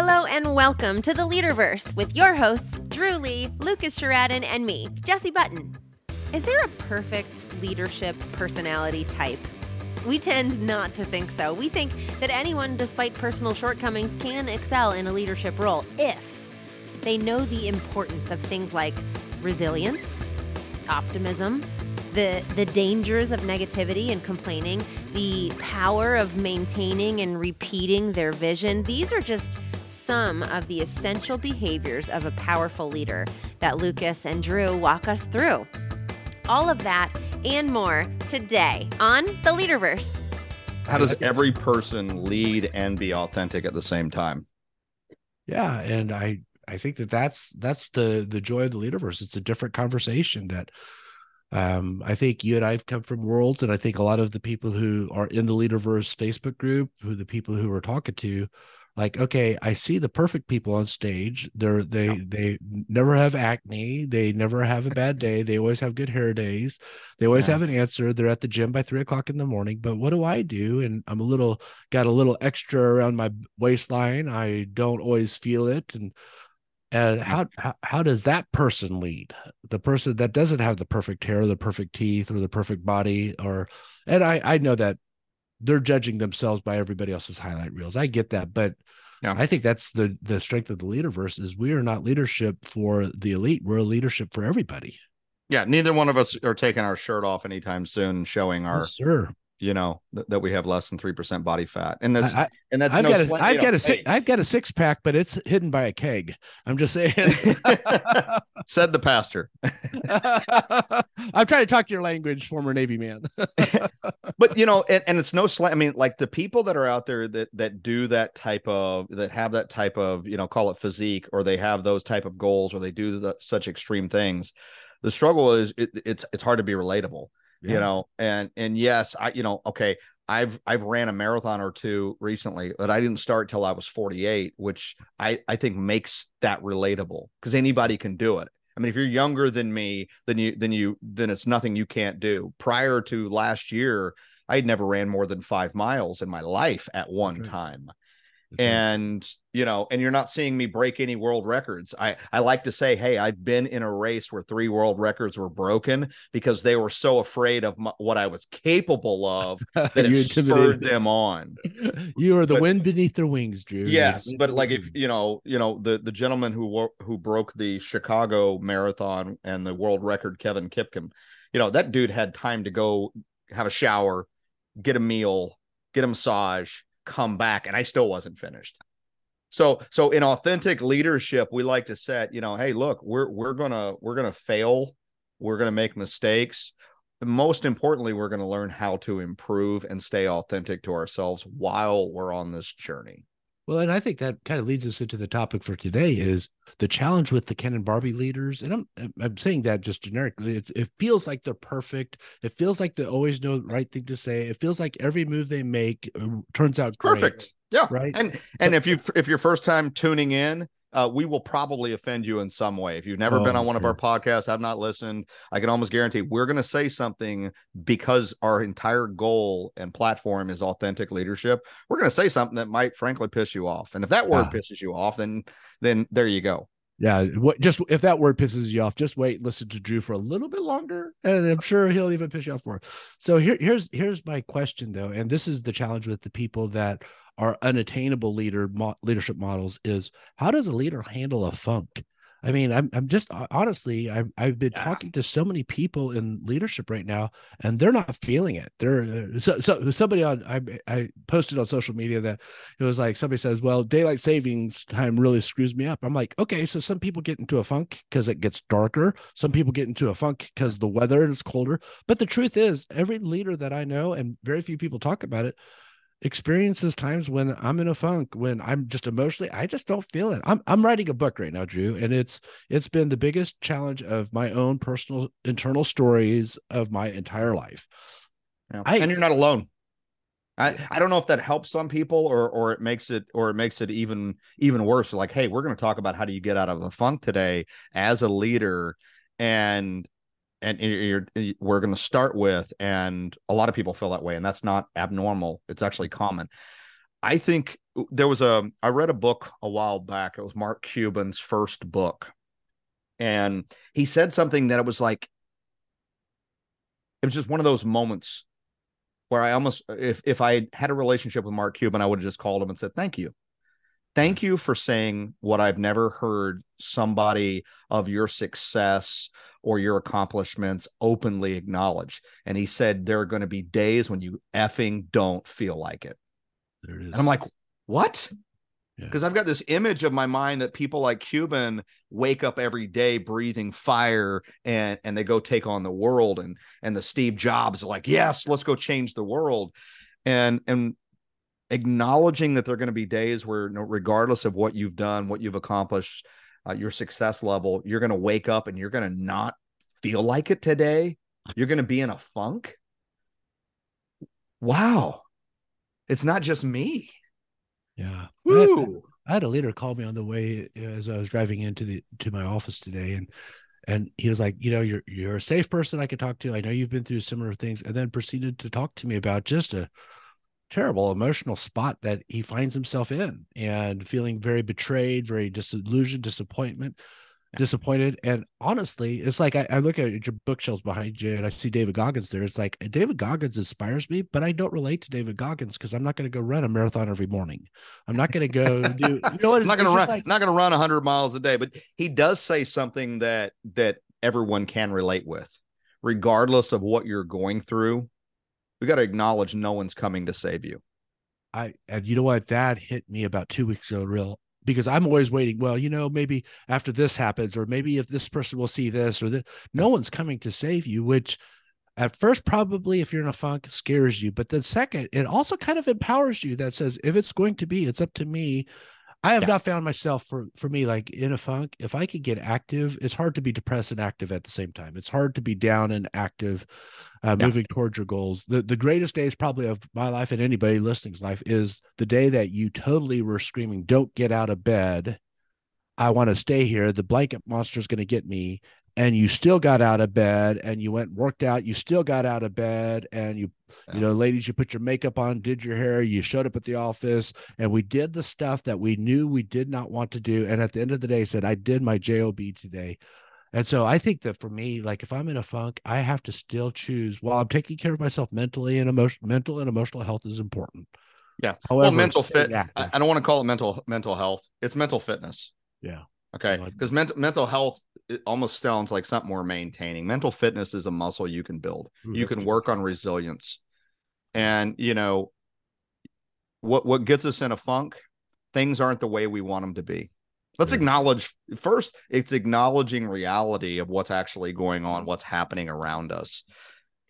Hello and welcome to the Leaderverse with your hosts, Dru Lee, Lucas Sheridan, and me, Jesse Button. Is there a perfect leadership personality type? We tend not to think so. We think that anyone, despite personal shortcomings, can excel in a leadership role if they know the importance of things like resilience, optimism, the, the dangers of negativity and complaining, the power of maintaining and repeating their vision. These are just some of the essential behaviors of a powerful leader that Lucas and Dru walk us through. All of that and more today on the Leaderverse. How does every person lead and be authentic at the same time? Yeah, and I I think that that's that's the the joy of the Leaderverse. It's a different conversation that um, I think you and I've come from worlds, and I think a lot of the people who are in the Leaderverse Facebook group, who the people who we're talking to, like okay i see the perfect people on stage. They're they yeah. they never have acne. They never have a bad day. They always have good hair days. They always yeah. have an answer. They're at the gym by three o'clock in the morning. But what do i do? And i'm a little got a little extra around my waistline. I don't always feel it. And and how, how how does that person lead? The person that doesn't have the perfect hair the perfect teeth or the perfect body or and i i know that they're judging themselves by everybody else's highlight reels. I get that, but yeah. I think that's the the strength of the leaderverse is we are not leadership for the elite. We're a leadership for everybody. Yeah, neither one of us are taking our shirt off anytime soon, showing our yes, sir you know th- that we have less than three percent body fat, and that's I, and that's I've no got a, I've got know, a six, hey. I've got a six pack, but it's hidden by a keg. I'm just saying. Said the pastor. I'm trying to talk your language, former Navy man. but you know, and, and it's no slang. I mean, like the people that are out there that that do that type of that have that type of you know call it physique, or they have those type of goals, or they do the, such extreme things. The struggle is it, it's it's hard to be relatable yeah. you know and and yes i you know okay i've i've ran a marathon or two recently but i didn't start till i was 48 which i i think makes that relatable because anybody can do it. I mean if you're younger than me then you then you then it's nothing you can't do. Prior to last year i had never ran more than five miles in my life at one time Mm-hmm. and you know and you're not seeing me break any world records. I i like to say hey i've been in a race where three world records were broken because they were so afraid of my, what i was capable of that it spurred them on. You are the but, wind beneath their wings dru. Yes but like if mm-hmm. you know you know the the gentleman who who broke the chicago marathon and the world record kevin kiptum you know that dude had time to go have a shower get a meal get a massage come back and I still wasn't finished. So so in authentic leadership, we like to set, you know, hey, look, we're we're gonna we're gonna fail, we're gonna make mistakes. Most importantly, we're gonna learn how to improve and stay authentic to ourselves while we're on this journey. Well, and I think that kind of leads us into the topic for today is the challenge with the Ken and Barbie leaders. And I'm I'm saying that just generically. It, it feels like they're perfect. It feels like they always know the right thing to say. It feels like every move they make uh, turns out perfect. Yeah. Right. And and if you if your first time tuning in, uh, we will probably offend you in some way. If you've never oh, been on one sure. of our podcasts, have not listened, I can almost guarantee we're going to say something because our entire goal and platform is authentic leadership. We're going to say something that might frankly piss you off. And if that word yeah. pisses you off, then then there you go. Yeah, what just if that word pisses you off, just wait, listen to Dru for a little bit longer, and I'm sure he'll even piss you off more. So here, here's here's my question though, and this is the challenge with the people that are unattainable leader mo- leadership models is how does a leader handle a funk I mean, I'm I'm just honestly, I've I've been yeah. talking to so many people in leadership right now, and they're not feeling it. They're uh, so, so somebody on I I posted on social media that it was like somebody says, "Well, daylight savings time really screws me up." I'm like, okay, so some people get into a funk because it gets darker. Some people get into a funk because the weather is colder. But the truth is, every leader that I know, and very few people talk about it, experiences times when I'm in a funk, when I'm just emotionally, I just don't feel it. I'm I'm writing a book right now, Dru, and it's it's been the biggest challenge of my own personal internal stories of my entire life. Yeah. I, and you're not alone. I, I don't know if that helps some people or or it makes it or it makes it even even worse. Like, hey, we're going to talk about how do you get out of the funk today as a leader, and and you're, we're going to start with and a lot of people feel that way and that's not abnormal it's actually common i think uh, there was a I read a book a while back. It was Mark Cuban's first book. And he said something that it was like it was just one of those moments where I almost if if I had a relationship with Mark Cuban, I would have just called him and said, Thank you. Thank you for saying what I've never heard somebody of your success or your accomplishments openly acknowledge. And he said, There are going to be days when you effing don't feel like it. There it is. And I'm like, What? Yeah. Because I've got this image of my mind that people like Cuban wake up every day breathing fire and and they go take on the world and and the Steve Jobs are like, yes, let's go change the world. And and acknowledging that there are going to be days where regardless of what you've done, what you've accomplished, uh, your success level, you're going to wake up and you're going to not feel like it today. You're going to be in a funk. Wow. It's not just me. Yeah. I had, Woo. I had a leader call me on the way uh, as I was driving into the to my office today, and and he was like, you know, you're you're a safe person I could talk to. I know you've been through similar things, and then proceeded to talk to me about just a terrible emotional spot that he finds himself in, and feeling very betrayed, very disillusioned, disappointment, disappointed. And honestly, it's like I, I look at your bookshelves behind you, and I see David Goggins there. It's like David Goggins inspires me, but I don't relate to David Goggins because I'm not going to go run a marathon every morning. I'm not going to go do. You know what? I'm not going to run like- not going to run 100 miles a day, but he does say something that that everyone can relate with. Regardless of what you're going through, we got to acknowledge no one's coming to save you. I and you know what that hit me about two weeks ago, real because I'm always waiting. Well, you know, maybe after this happens, or maybe if this person will see this, or that no one's coming to save you, which at first probably if you're in a funk scares you, but then second, it also kind of empowers you that says if it's going to be, it's up to me. I have Yeah. not found myself for for me like in a funk. If I could get active, it's hard to be depressed and active at the same time. It's hard to be down and active, uh, Yeah. moving towards your goals. The the greatest days probably of my life and anybody listening's life is the day that you totally were screaming, "Don't get out of bed! I want to stay here. The blanket monster's going to get me." And you still got out of bed and you went and worked out. You still got out of bed and you, you know, ladies, you put your makeup on, did your hair, you showed up at the office, and we did the stuff that we knew we did not want to do. And at the end of the day, said, I did my JOB today. And so I think that for me, like if I'm in a funk, I have to still choose while I'm taking care of myself mentally and emotional mental and emotional health is important. Yeah. However, well, mental fit. I, active- I don't want to call it mental mental health. It's mental fitness. Yeah. Okay. Because mental mental health it almost sounds like something we're maintaining. Mental fitness is a muscle you can build. Ooh, you can work on resilience. And you know what what gets us in a funk? Things aren't the way we want them to be. Let's Yeah. acknowledge first, it's acknowledging reality of what's actually going on, what's happening around us.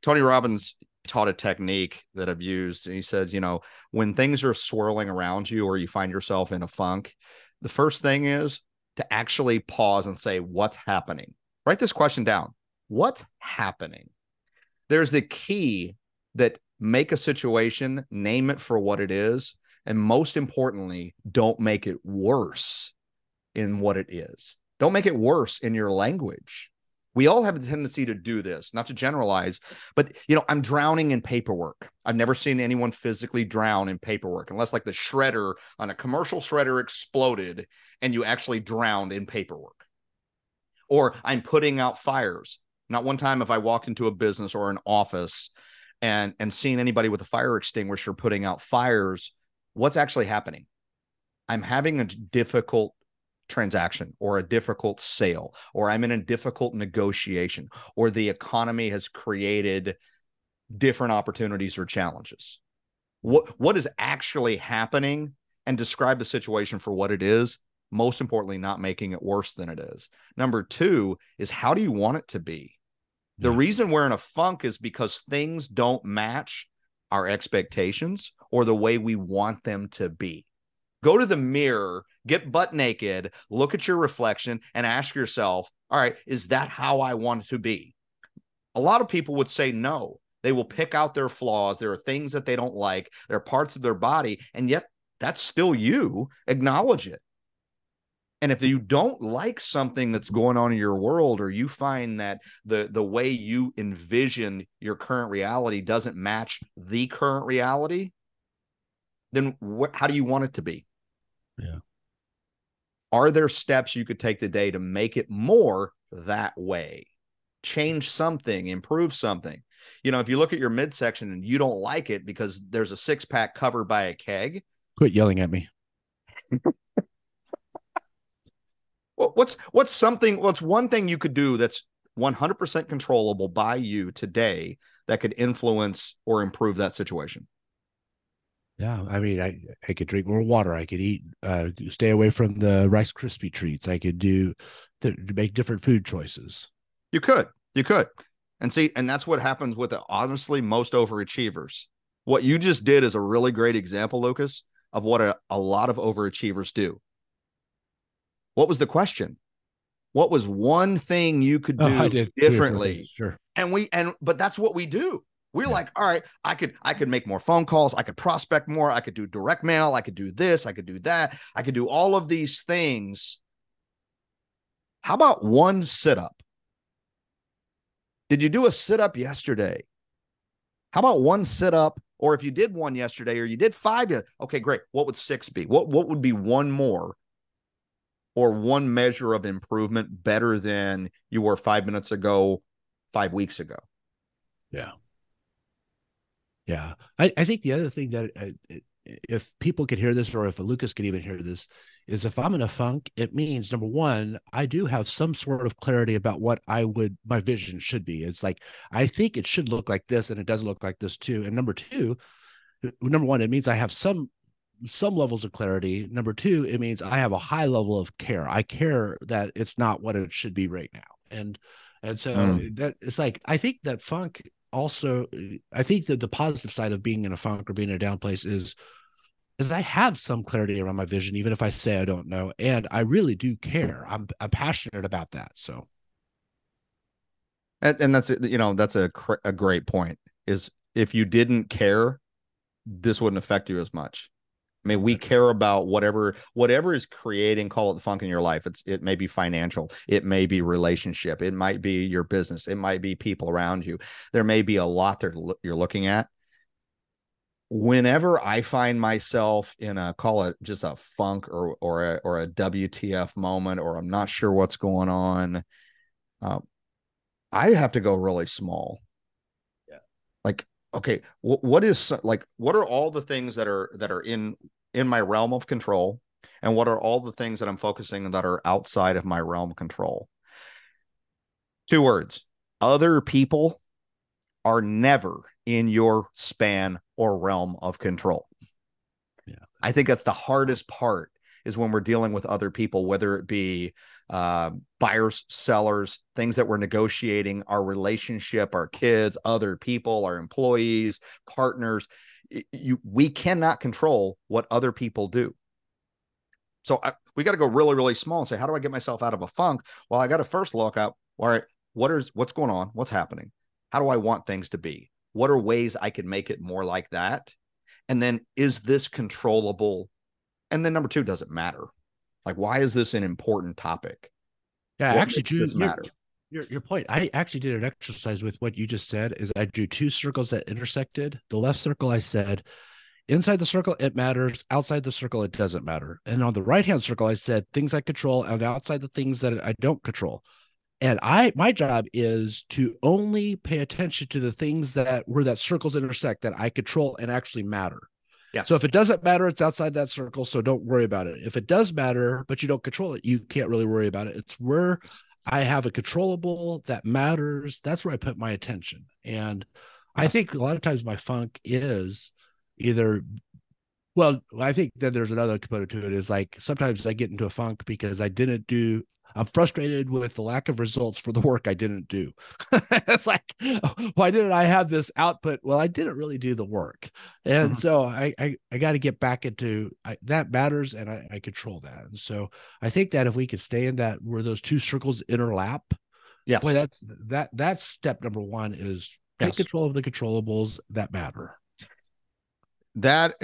Tony Robbins taught a technique that I've used. And he says, you know, when things are swirling around you or you find yourself in a funk, the first thing is to actually pause and say, what's happening? Write this question down. What's happening? There's the key that make a situation, name it for what it is, and most importantly, don't make it worse in what it is. Don't make it worse in your language. We all have a tendency to do this, not to generalize, but you know, I'm drowning in paperwork. I've never seen anyone physically drown in paperwork unless like the shredder on a commercial shredder exploded and you actually drowned in paperwork. Or I'm putting out fires. Not one time have I walked into a business or an office and and seen anybody with a fire extinguisher putting out fires. What's actually happening? I'm having a difficult transaction or a difficult sale or I'm in a difficult negotiation or the economy has created different opportunities or challenges. What what is actually happening and describe the situation for what it is. Most importantly, not making it worse than it is. Number two is how do you want it to be? The Yeah. reason we're in a funk is because things don't match our expectations or the way we want them to be. Go to the mirror, get butt naked, look at your reflection, and ask yourself, all right, is that how I want it to be? A lot of people would say no. They will pick out their flaws. There are things that they don't like, there are parts of their body, and yet that's still you. Acknowledge it. And if you don't like something that's going on in your world, or you find that the the way you envision your current reality doesn't match the current reality, then wh- how do you want it to be? Yeah. Are there steps you could take today to make it more that way? Change something, improve something. You know, if you look at your midsection and you don't like it because there's a six pack covered by a keg, Quit yelling at me. What's what's something? What's one thing you could do that's 100% controllable by you today that could influence or improve that situation? Yeah, I mean, I I could drink more water. I could eat, uh, stay away from the Rice Krispie treats. I could do, th- make different food choices. You could, you could, and see, and that's what happens with honestly most overachievers. What you just did is a really great example, Lucas, of what a, a lot of overachievers do. What was the question? What was one thing you could do Oh, I did three or four differently? Sure. and we and but that's what we do we're Yeah. like all right i could i could make more phone calls i could prospect more i could do direct mail i could do this i could do that i could do all of these things. How about one sit up did you do a sit up yesterday? How about one sit up or if you did one yesterday or you did five okay great what would six be? What what would be one more? Or one measure of improvement better than you were five minutes ago five weeks ago? Yeah. Yeah. I, I think the other thing that uh, if people could hear this, or if Lucas could even hear this, is if I'm in a funk, it means number one, I do have some sort of clarity about what I would, my vision should be. It's like, I think it should look like this, and it does look like this too. And number two, number one, it means I have some some levels of clarity. Number two, it means I have a high level of care. I care that it's not what it should be right now. And and so Mm. that it's like I think that funk also I think that the positive side of being in a funk or being in a down place is is I have some clarity around my vision, even if I say I don't know. And I really do care. I'm I'm passionate about that. So and, and that's you know that's a a great point is if you didn't care this wouldn't affect you as much i mean we care about whatever whatever is creating call it the funk in your life it's it may be financial it may be relationship it might be your business it might be people around you there may be a lot that you're looking at whenever i find myself in a call it just a funk or or a, or a wtf moment or i'm not sure what's going on uh, I have to go really small. Yeah. Like, okay, what is like what are all the things that are that are in in my realm of control and what are all the things that I'm focusing on that are outside of my realm of control? Two words. Other people are never in your span or realm of control. Yeah. I think that's the hardest part is when we're dealing with other people, whether it be uh, buyers, sellers, things that we're negotiating, our relationship, our kids, other people, our employees, partners. You, we cannot control what other people do. So I, we got to go really, really small and say, how do I get myself out of a funk? Well, I got to first look up, all right, what is what's going on? What's happening? How do I want things to be? What are ways I can make it more like that? And then is this controllable? And then number two, does it matter? Like, why is this an important topic? yeah, What actually Dru, this your- Your point. I actually did an exercise with what you just said. Is I drew two circles that intersected. The left circle, I said, inside the circle it matters. Outside the circle, it doesn't matter. And on the right hand circle, I said things I control, and outside the things that I don't control. And I my job is to only pay attention to the things that where that circles intersect that I control and actually matter. yeah So if it doesn't matter, it's outside that circle. So don't worry about it. If it does matter, but you don't control it, you can't really worry about it. It's where I have a controllable that matters. That's where I put my attention. And I think a lot of times my funk is either, well, I think that there's another component to it is like sometimes I get into a funk because I didn't do, I'm frustrated with the lack of results for the work I didn't do. it's like, why didn't I have this output? Well, I didn't really do the work. And Mhm. so I, I, I got to get back into I, that matters and I, I control that. And so I think that if we could stay in that where those two circles interlap, yes. boy, that that that's step number one is take Yes. control of the controllables that matter. that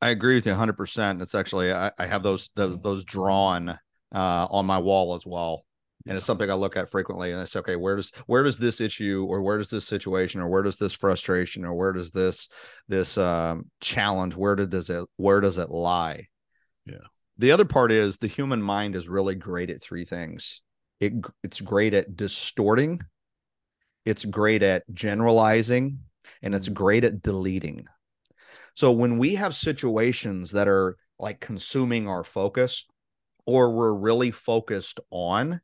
I agree with you 100%. It's actually, I, I have those, those, those drawn uh, on my wall as well. and it's something I look at frequently. And I say, okay, where does where does this issue or where does this situation or where does this frustration or where does this this um, challenge where did does it where does it lie? Yeah. The other part is the human mind is really great at three things. It it's great at distorting, it's great at generalizing, and it's great at deleting. So when we have situations that are like consuming our focus or we're really focused on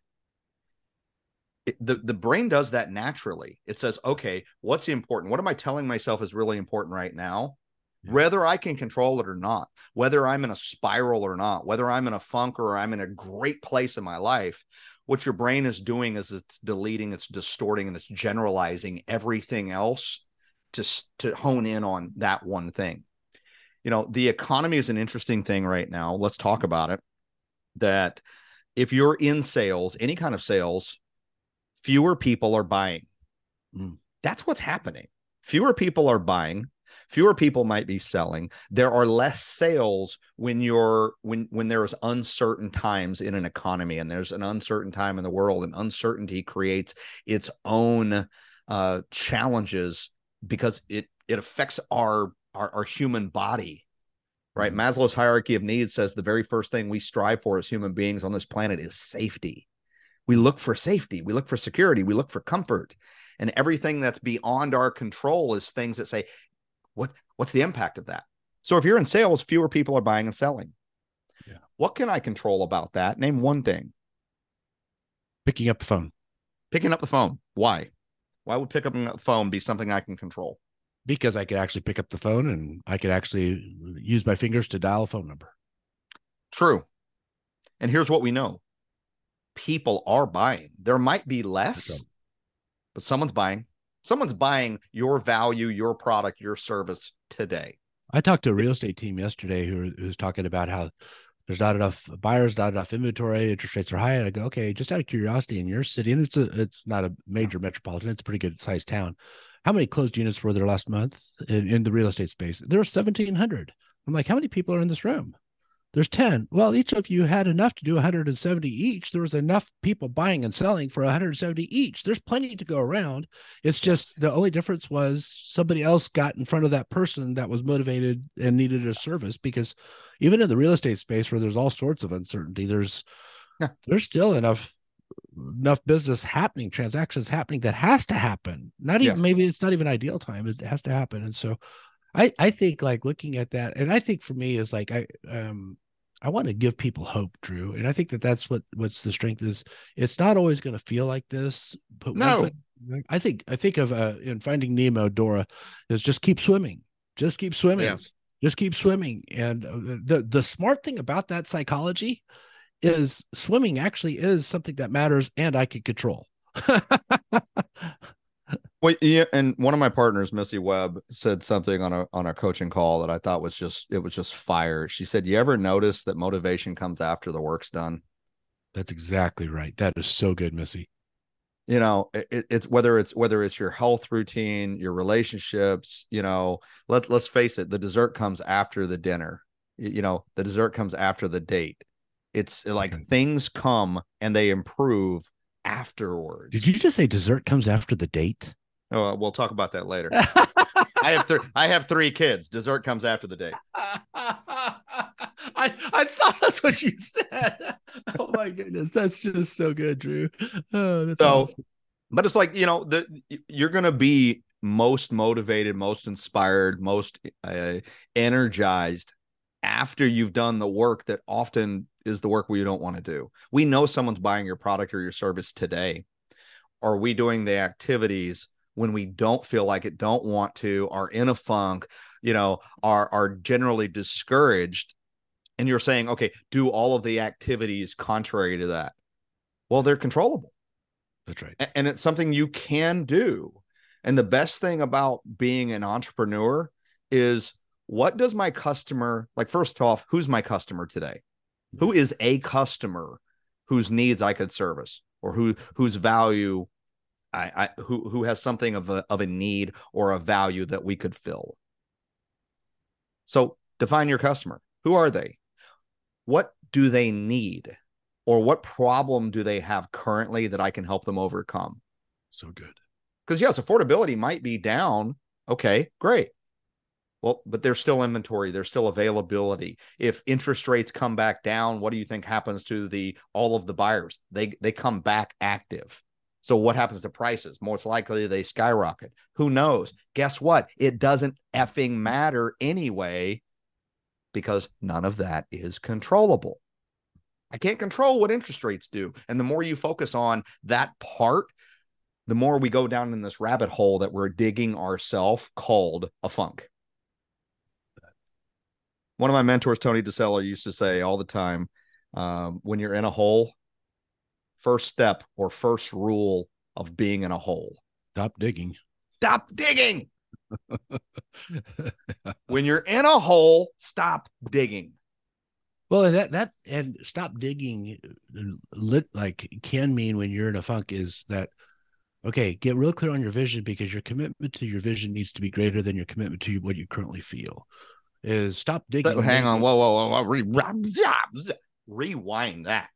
it, the the brain does that naturally. It says, "Okay, what's important? What am I telling myself is really important right now?" Yeah. Whether I can control it or not, whether I'm in a spiral or not, whether I'm in a funk or I'm in a great place in my life, what your brain is doing is it's deleting, it's distorting, and it's generalizing everything else to to hone in on that one thing. You know, the economy is an interesting thing right now. Let's talk about it. That if you're in sales, any kind of sales, fewer people are buying. Mm. That's what's happening. Fewer people are buying. Fewer people might be selling. There are less sales when you're when when there's uncertain times in an economy and there's an uncertain time in the world and uncertainty creates its own uh challenges because it it affects our our, our human body right? Mm-hmm. Maslow's hierarchy of needs says the very first thing we strive for as human beings on this planet is safety we look for safety, we look for security, we look for comfort. And everything that's beyond our control is things that say, what what's the impact of that? So if you're in sales, fewer people are buying and selling. Yeah. What can I control about that? Name one thing. Picking up the phone. Picking up the phone. Why? Why would picking up the phone be something I can control? Because I could actually pick up the phone and I could actually use my fingers to dial a phone number. True. And here's what we know people are buying. There might be less, but someone's buying. Someone's buying your value, your product, your service today. I talked to a real estate team yesterday who, was talking about how there's not enough buyers, not enough inventory, interest rates are high. And I go, okay, just out of curiosity, in your city, and it's a it's not a major metropolitan, it's a pretty good sized town. How many closed units were there last month in, in the real estate space? There were 1,700. I'm like, how many people are in this room? there's 10 well each of you had enough to do 170 each there was enough people buying and selling for 170 each there's plenty to go around it's just the only difference was somebody else got in front of that person that was motivated and needed a service because even in the real estate space where there's all sorts of uncertainty there's yeah. there's still enough enough business happening transactions happening that has to happen not even maybe it's not even ideal time it has to happen and so I, I think like looking at that and i think for me is like i um I want to give people hope, Dru, and I think that that's what what's the strength is. It's not always going to feel like this, but no, thing, I think I think of uh, in Finding Nemo, Dora is just keep swimming, just keep swimming, yes. just keep swimming. And uh, the the smart thing about that psychology is swimming actually is something that matters, and I can control. Well, yeah, and one of my partners, Missy Webb, said something on a on a coaching call that I thought was just it was just fire. She said, "You ever notice that motivation comes after the work's done?" That's exactly right. That is so good, Missy. You know, it, it's whether it's whether it's your health routine, your relationships. You know, let let's face it, the dessert comes after the dinner. You know, the dessert comes after the date. It's like okay. things come and they improve afterwards. Did you just say dessert comes after the date? Oh, we'll talk about that later. I have three. I have three kids. Dessert comes after the date. I I thought that's what you said. Oh my goodness, that's just so good, Dru. Oh, that's so. Awesome. But it's like you know, the you're gonna be most motivated, most inspired, most uh, energized after you've done the work that often is the work we don't want to do. We know someone's buying your product or your service today. Are we doing the activities when we don't feel like it, don't want to, are in a funk, you know, are are generally discouraged, and you're saying, okay, do all of the activities contrary to that. Well, they're controllable. That's right. And it's something you can do. And the best thing about being an entrepreneur is what does my customer like first off, who's my customer today? Who is a customer whose needs I could service or who whose value I, I who who has something of a of a need or a value that we could fill. So define your customer. Who are they? What do they need? or what problem do they have currently that I can help them overcome? So good. Because yes, affordability might be down. Okay, great. Well, but there's still inventory, there's still availability. If interest rates come back down, what do you think happens to the all of the buyers? They they come back active. So what happens to prices? Most likely they skyrocket. Who knows? Guess what? It doesn't effing matter anyway because none of that is controllable. I can't control what interest rates do. And the more you focus on that part, the more we go down in this rabbit hole that we're digging ourselves called a funk. One of my mentors, Tony DeSello, used to say all the time um, when you're in a hole, first step or first rule of being in a hole stop digging. Stop digging. when you're in a hole, stop digging. Well, that that and stop digging, lit like can mean when you're in a funk is that okay? Get real clear on your vision because your commitment to your vision needs to be greater than your commitment to what you currently feel. Is stop digging. But hang on, whoa, whoa, whoa, whoa. Re- rewind that.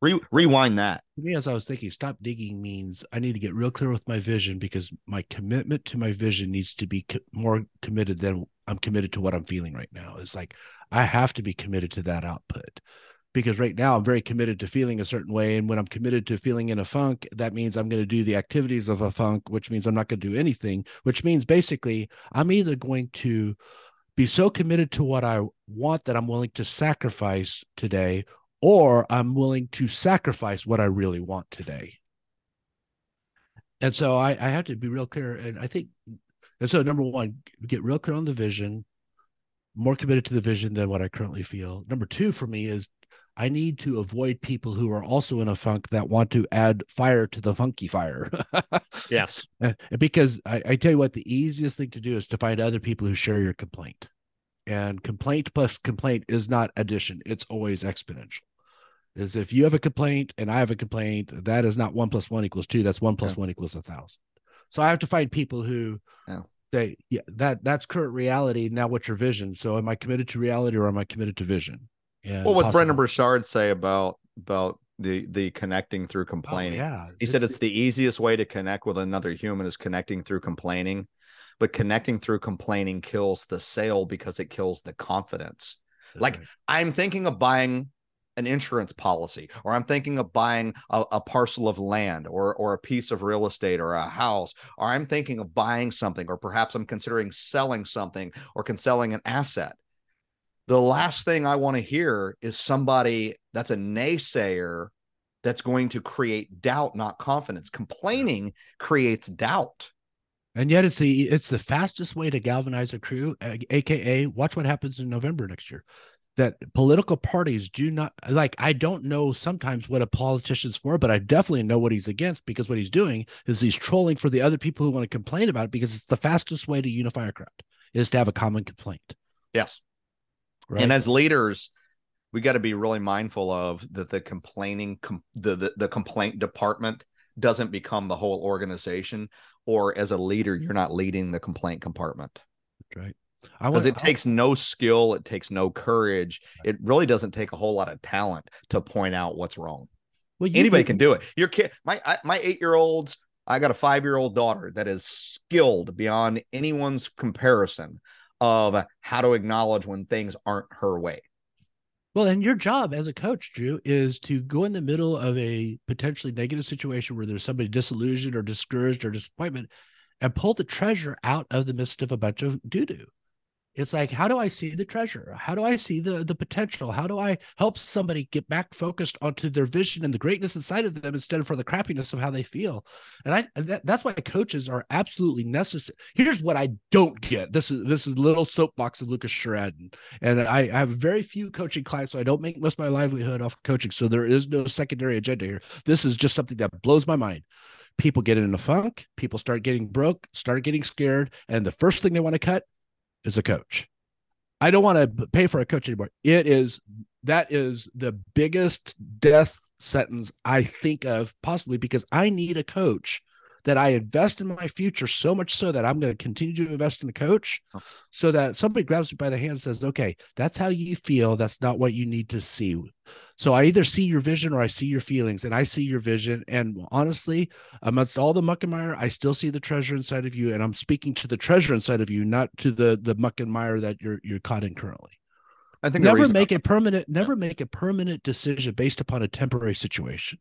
Re- rewind that. To me, as I was thinking, stop digging means I need to get real clear with my vision because my commitment to my vision needs to be co- more committed than I'm committed to what I'm feeling right now. It's like I have to be committed to that output because right now I'm very committed to feeling a certain way. And when I'm committed to feeling in a funk, that means I'm going to do the activities of a funk, which means I'm not going to do anything, which means basically I'm either going to be so committed to what I want that I'm willing to sacrifice today, or I'm willing to sacrifice what I really want today. And so I, I have to be real clear. And I think, and so number one, get real clear on the vision, more committed to the vision than what I currently feel. Number two for me is I need to avoid people who are also in a funk that want to add fire to the funky fire. yes. Eh, because I, I tell you what, the easiest thing to do is to find other people who share your complaint. And complaint plus complaint is not addition, it's always exponential is if you have a complaint and I have a complaint, that is not one plus one equals two. That's one plus yeah. one equals a thousand. So I have to find people who yeah. say, yeah, that that's current reality. Now what's your vision? So am I committed to reality or am I committed to vision? And what was Brendon Burchard say about about the the connecting through oh, complaining? Oh, yeah. He it's, said it's the easiest way to connect with another human is connecting through complaining. But connecting through complaining kills the sale because it kills the confidence. Like right. I'm thinking of buying an insurance policy or i'm thinking of buying a, a, parcel of land or or a piece of real estate or a house or i'm thinking of buying something or perhaps i'm considering selling something or can selling an asset the last thing i want to hear is somebody that's a naysayer that's going to create doubt not confidence. Complaining creates doubt. And yet it's the it's the fastest way to galvanize a crew aka watch what happens in november next year. That political parties do not like i don't know sometimes what a politician's for but i definitely know what he's against because what he's doing is he's trolling for the other people who want to complain about it because it's the fastest way to unify a crowd is to have a common complaint. Yes right? and as leaders we got to be really mindful of that the complaining com- the, the the complaint department doesn't become the whole organization or as a leader you're not leading the complaint compartment right because it takes no skill, it takes no courage. It really doesn't take a whole lot of talent to point out what's wrong. Well, anybody can do it. Your kid, my my eight year olds, I got a five year old daughter that is skilled beyond anyone's comparison of how to acknowledge when things aren't her way. Well, and your job as a coach, Dru, is to go in the middle of a potentially negative situation where there's somebody disillusioned or discouraged or disappointment and pull the treasure out of the midst of a bunch of doo doo. It's like, how do I see the treasure? How do I see the the potential? How do I help somebody get back focused onto their vision and the greatness inside of them instead of for the crappiness of how they feel? And I that, that's why coaches are absolutely necessary. Here's what I don't get. This is this is little soapbox of Lucas Sheridan. And I, I have very few coaching clients, so I don't make most of my livelihood off coaching. So there is no secondary agenda here. This is just something that blows my mind people get in a funk people start getting broke start getting scared and the first thing they want to cut is a coach. I don't want to pay for a coach anymore. It is that is the biggest death sentence I think of possibly because I need a coach that I invest in my future so much so that I'm going to continue to invest in the coach so that somebody grabs me by the hand and says, okay, that's how you feel. That's not what you need to see. So I either see your vision or I see your feelings, and I see your vision. And honestly, amongst all the muck and mire, I still see the treasure inside of you, and I'm speaking to the treasure inside of you, not to the the muck and mire that you're you're caught in currently. I think never make a permanent, never make a permanent decision based upon a temporary situation.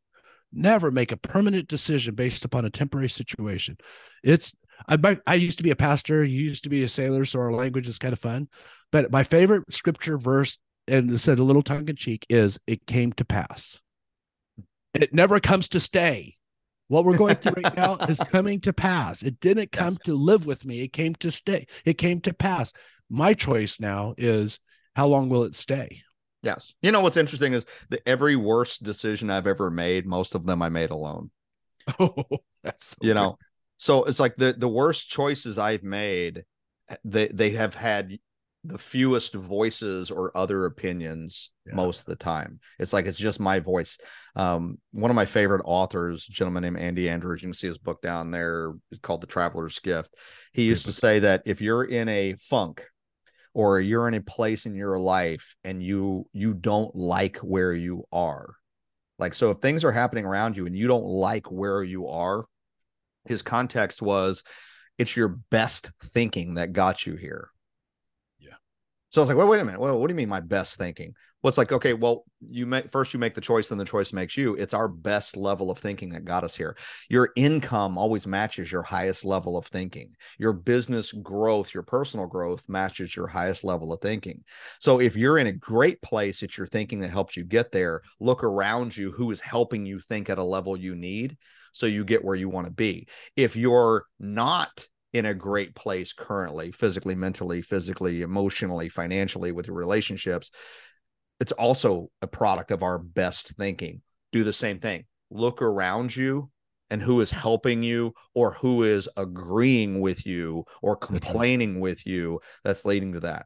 Never make a permanent decision based upon a temporary situation. It's I I used to be a pastor, you used to be a sailor, so our language is kind of fun. But my favorite scripture verse and said a little tongue in cheek is it came to pass. It never comes to stay. What we're going through right now is coming to pass. It didn't come yes. to live with me. It came to stay. It came to pass. My choice now is how long will it stay? Yes. You know what's interesting is that every worst decision I've ever made, most of them I made alone. Oh, that's so you weird. know. So it's like the the worst choices I've made, eh, they they have had the fewest voices or other opinions yeah. most of the time. It's like it's just my voice. Um, one of my favorite authors, gentleman named Andy Andrews, you can see his book down there called The Traveler's Gift. He used to say that if you're in a funk or you're in a place in your life and you you don't like where you are, like so if things are happening around you and you don't like where you are, his context was it's your best thinking that got you here so I was like, well, wait a minute. Well, what do you mean my best thinking? What's well, like, okay, well, you make first you make the choice, then the choice makes you. It's our best level of thinking that got us here. Your income always matches your highest level of thinking. Your business growth, your personal growth matches your highest level of thinking. So if you're in a great place, it's your thinking that helps you get there. Look around you who is helping you think at a level you need so you get where you want to be. If you're not in a great place currently, physically, mentally, physically, emotionally, financially with your relationships. It's also a product of our best thinking. Do the same thing. Look around you and who is helping you or who is agreeing with you or mm-hmm. complaining with you that's leading to that.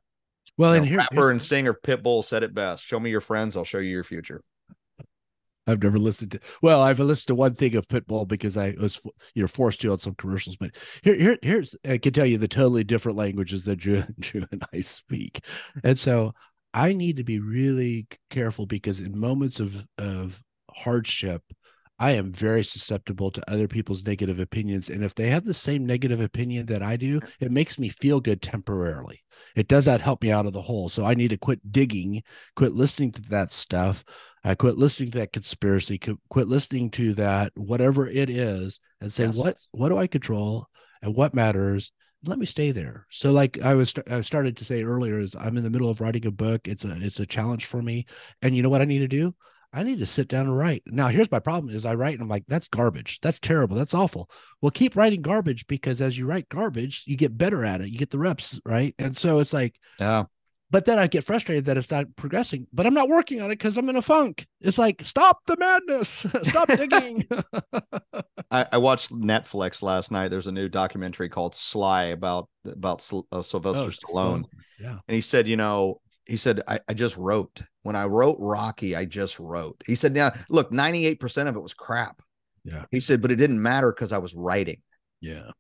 Well, you and know, here, rapper and singer Pitbull said it best. Show me your friends, I'll show you your future. I've never listened to. Well, I've listened to one thing of Pitbull because I was you know forced to on some commercials. But here, here, here's I can tell you the totally different languages that Dru, Dru and I speak, and so I need to be really careful because in moments of of hardship, I am very susceptible to other people's negative opinions, and if they have the same negative opinion that I do, it makes me feel good temporarily. It does not help me out of the hole. So I need to quit digging, quit listening to that stuff I quit listening to that conspiracy, quit listening to that whatever it is, and say yes. what what do I control and what matters. Let me stay there. So, like I was, I started to say earlier, is I'm in the middle of writing a book. It's a it's a challenge for me, and you know what I need to do? I need to sit down and write. Now, here's my problem: is I write and I'm like, that's garbage. That's terrible. That's awful. Well, keep writing garbage because as you write garbage, you get better at it. You get the reps, right? And so it's like, yeah, but then I get frustrated that it's not progressing. But I'm not working on it because I'm in a funk. It's like stop the madness, stop digging. I, I, watched Netflix last night. There's a new documentary called Sly about about uh, Sylvester oh, Stallone. Yeah, and he said, you know, he said, I, I just wrote when I wrote Rocky. I just wrote. He said, now look, 98 percent of it was crap. Yeah. He said, but it didn't matter because I was writing. Yeah.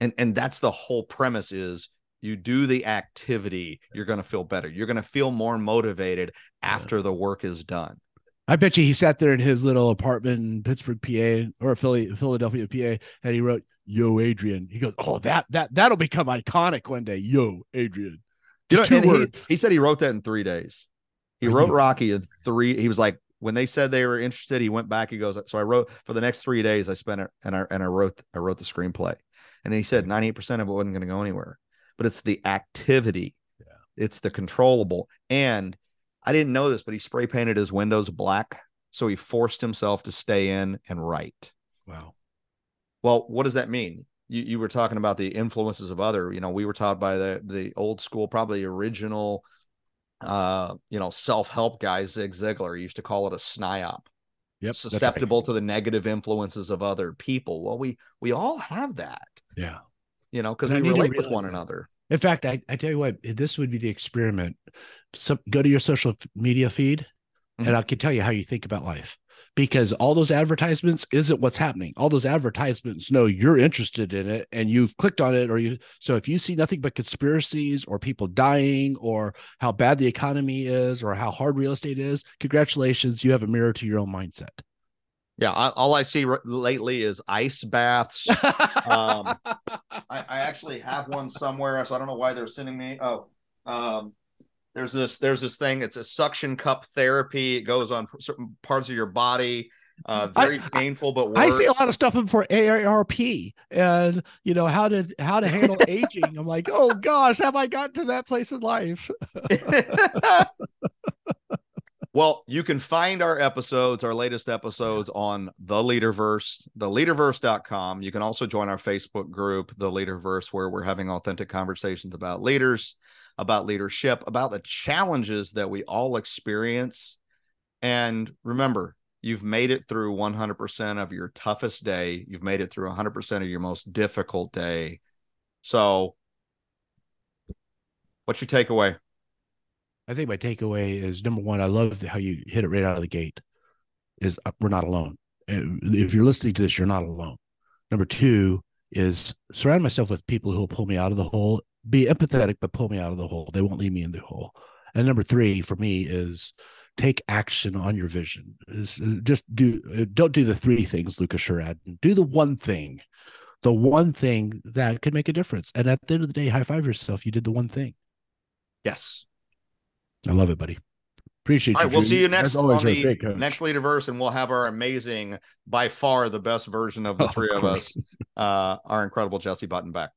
And and that's the whole premise is you do the activity, you're going to feel better. You're going to feel more motivated after the work is done. I bet you he sat there in his little apartment in Pittsburgh, PA, or Philly, Philadelphia, PA, and he wrote "Yo, Adrian." He goes, "Oh, that that that'll become iconic one day." Yo, Adrian. You know, two words. He, he, said he wrote that in three days. He wrote Rocky in three. He was like, when they said they were interested, he went back. He goes, so I wrote for the next three days. I spent it and I and I wrote I wrote the screenplay. And he said ninety eight percent of it wasn't going to go anywhere but it's the activity. Yeah. It's the controllable. And I didn't know this, but he spray painted his windows black. So he forced himself to stay in and write. Wow. Well, what does that mean? You, you were talking about the influences of other, you know, we were taught by the the old school, probably original uh, you know, self-help guy, Zig Ziglar used to call it a sniop. Yep. Susceptible right. to the negative influences of other people. Well, we we all have that. Yeah you know, because we relate with one that. another. In fact, I, I tell you what, this would be the experiment. So go to your social media feed, mm-hmm. and I can tell you how you think about life. Because all those advertisements isn't what's happening. All those advertisements know you're interested in it and you've clicked on it or you so if you see nothing but conspiracies or people dying or how bad the economy is or how hard real estate is, congratulations, you have a mirror to your own mindset. Yeah, I, all I see r- lately is ice baths. um, I, I, actually have one somewhere, so I don't know why they're sending me. Oh, um, there's this there's this thing. It's a suction cup therapy. It goes on certain parts of your body. Uh, very I, painful, but. I see a lot of stuff for AARP and you know how to how to handle aging. I'm like, oh gosh, have I gotten to that place in life? Well, you can find our episodes, our latest episodes on the Leaderverse, theleaderverse.com. You can also join our Facebook group, The Leaderverse, where we're having authentic conversations about leaders, about leadership, about the challenges that we all experience. And remember, you've made it through 100% of your toughest day. You've made it through 100% of your most difficult day. So, what's your takeaway? I think my takeaway is number one, I love how you hit it right out of the gate. Is uh, we're not alone. If you're listening to this, you're not alone. Number two is surround myself with people who will pull me out of the hole. Be empathetic, but pull me out of the hole. They won't leave me in the hole. And number three for me is take action on your vision. Is uh, just do uh, don't do the three things, Lucas Sheridan. Do the one thing, the one thing that could make a difference. And at the end of the day, high five yourself. You did the one thing. Yes. I love it, buddy. Appreciate All right, you. We'll see you next on the next leaderverse, and we'll have our amazing, by far the best version of the oh, three of, of us, uh, our incredible Jesse Button back.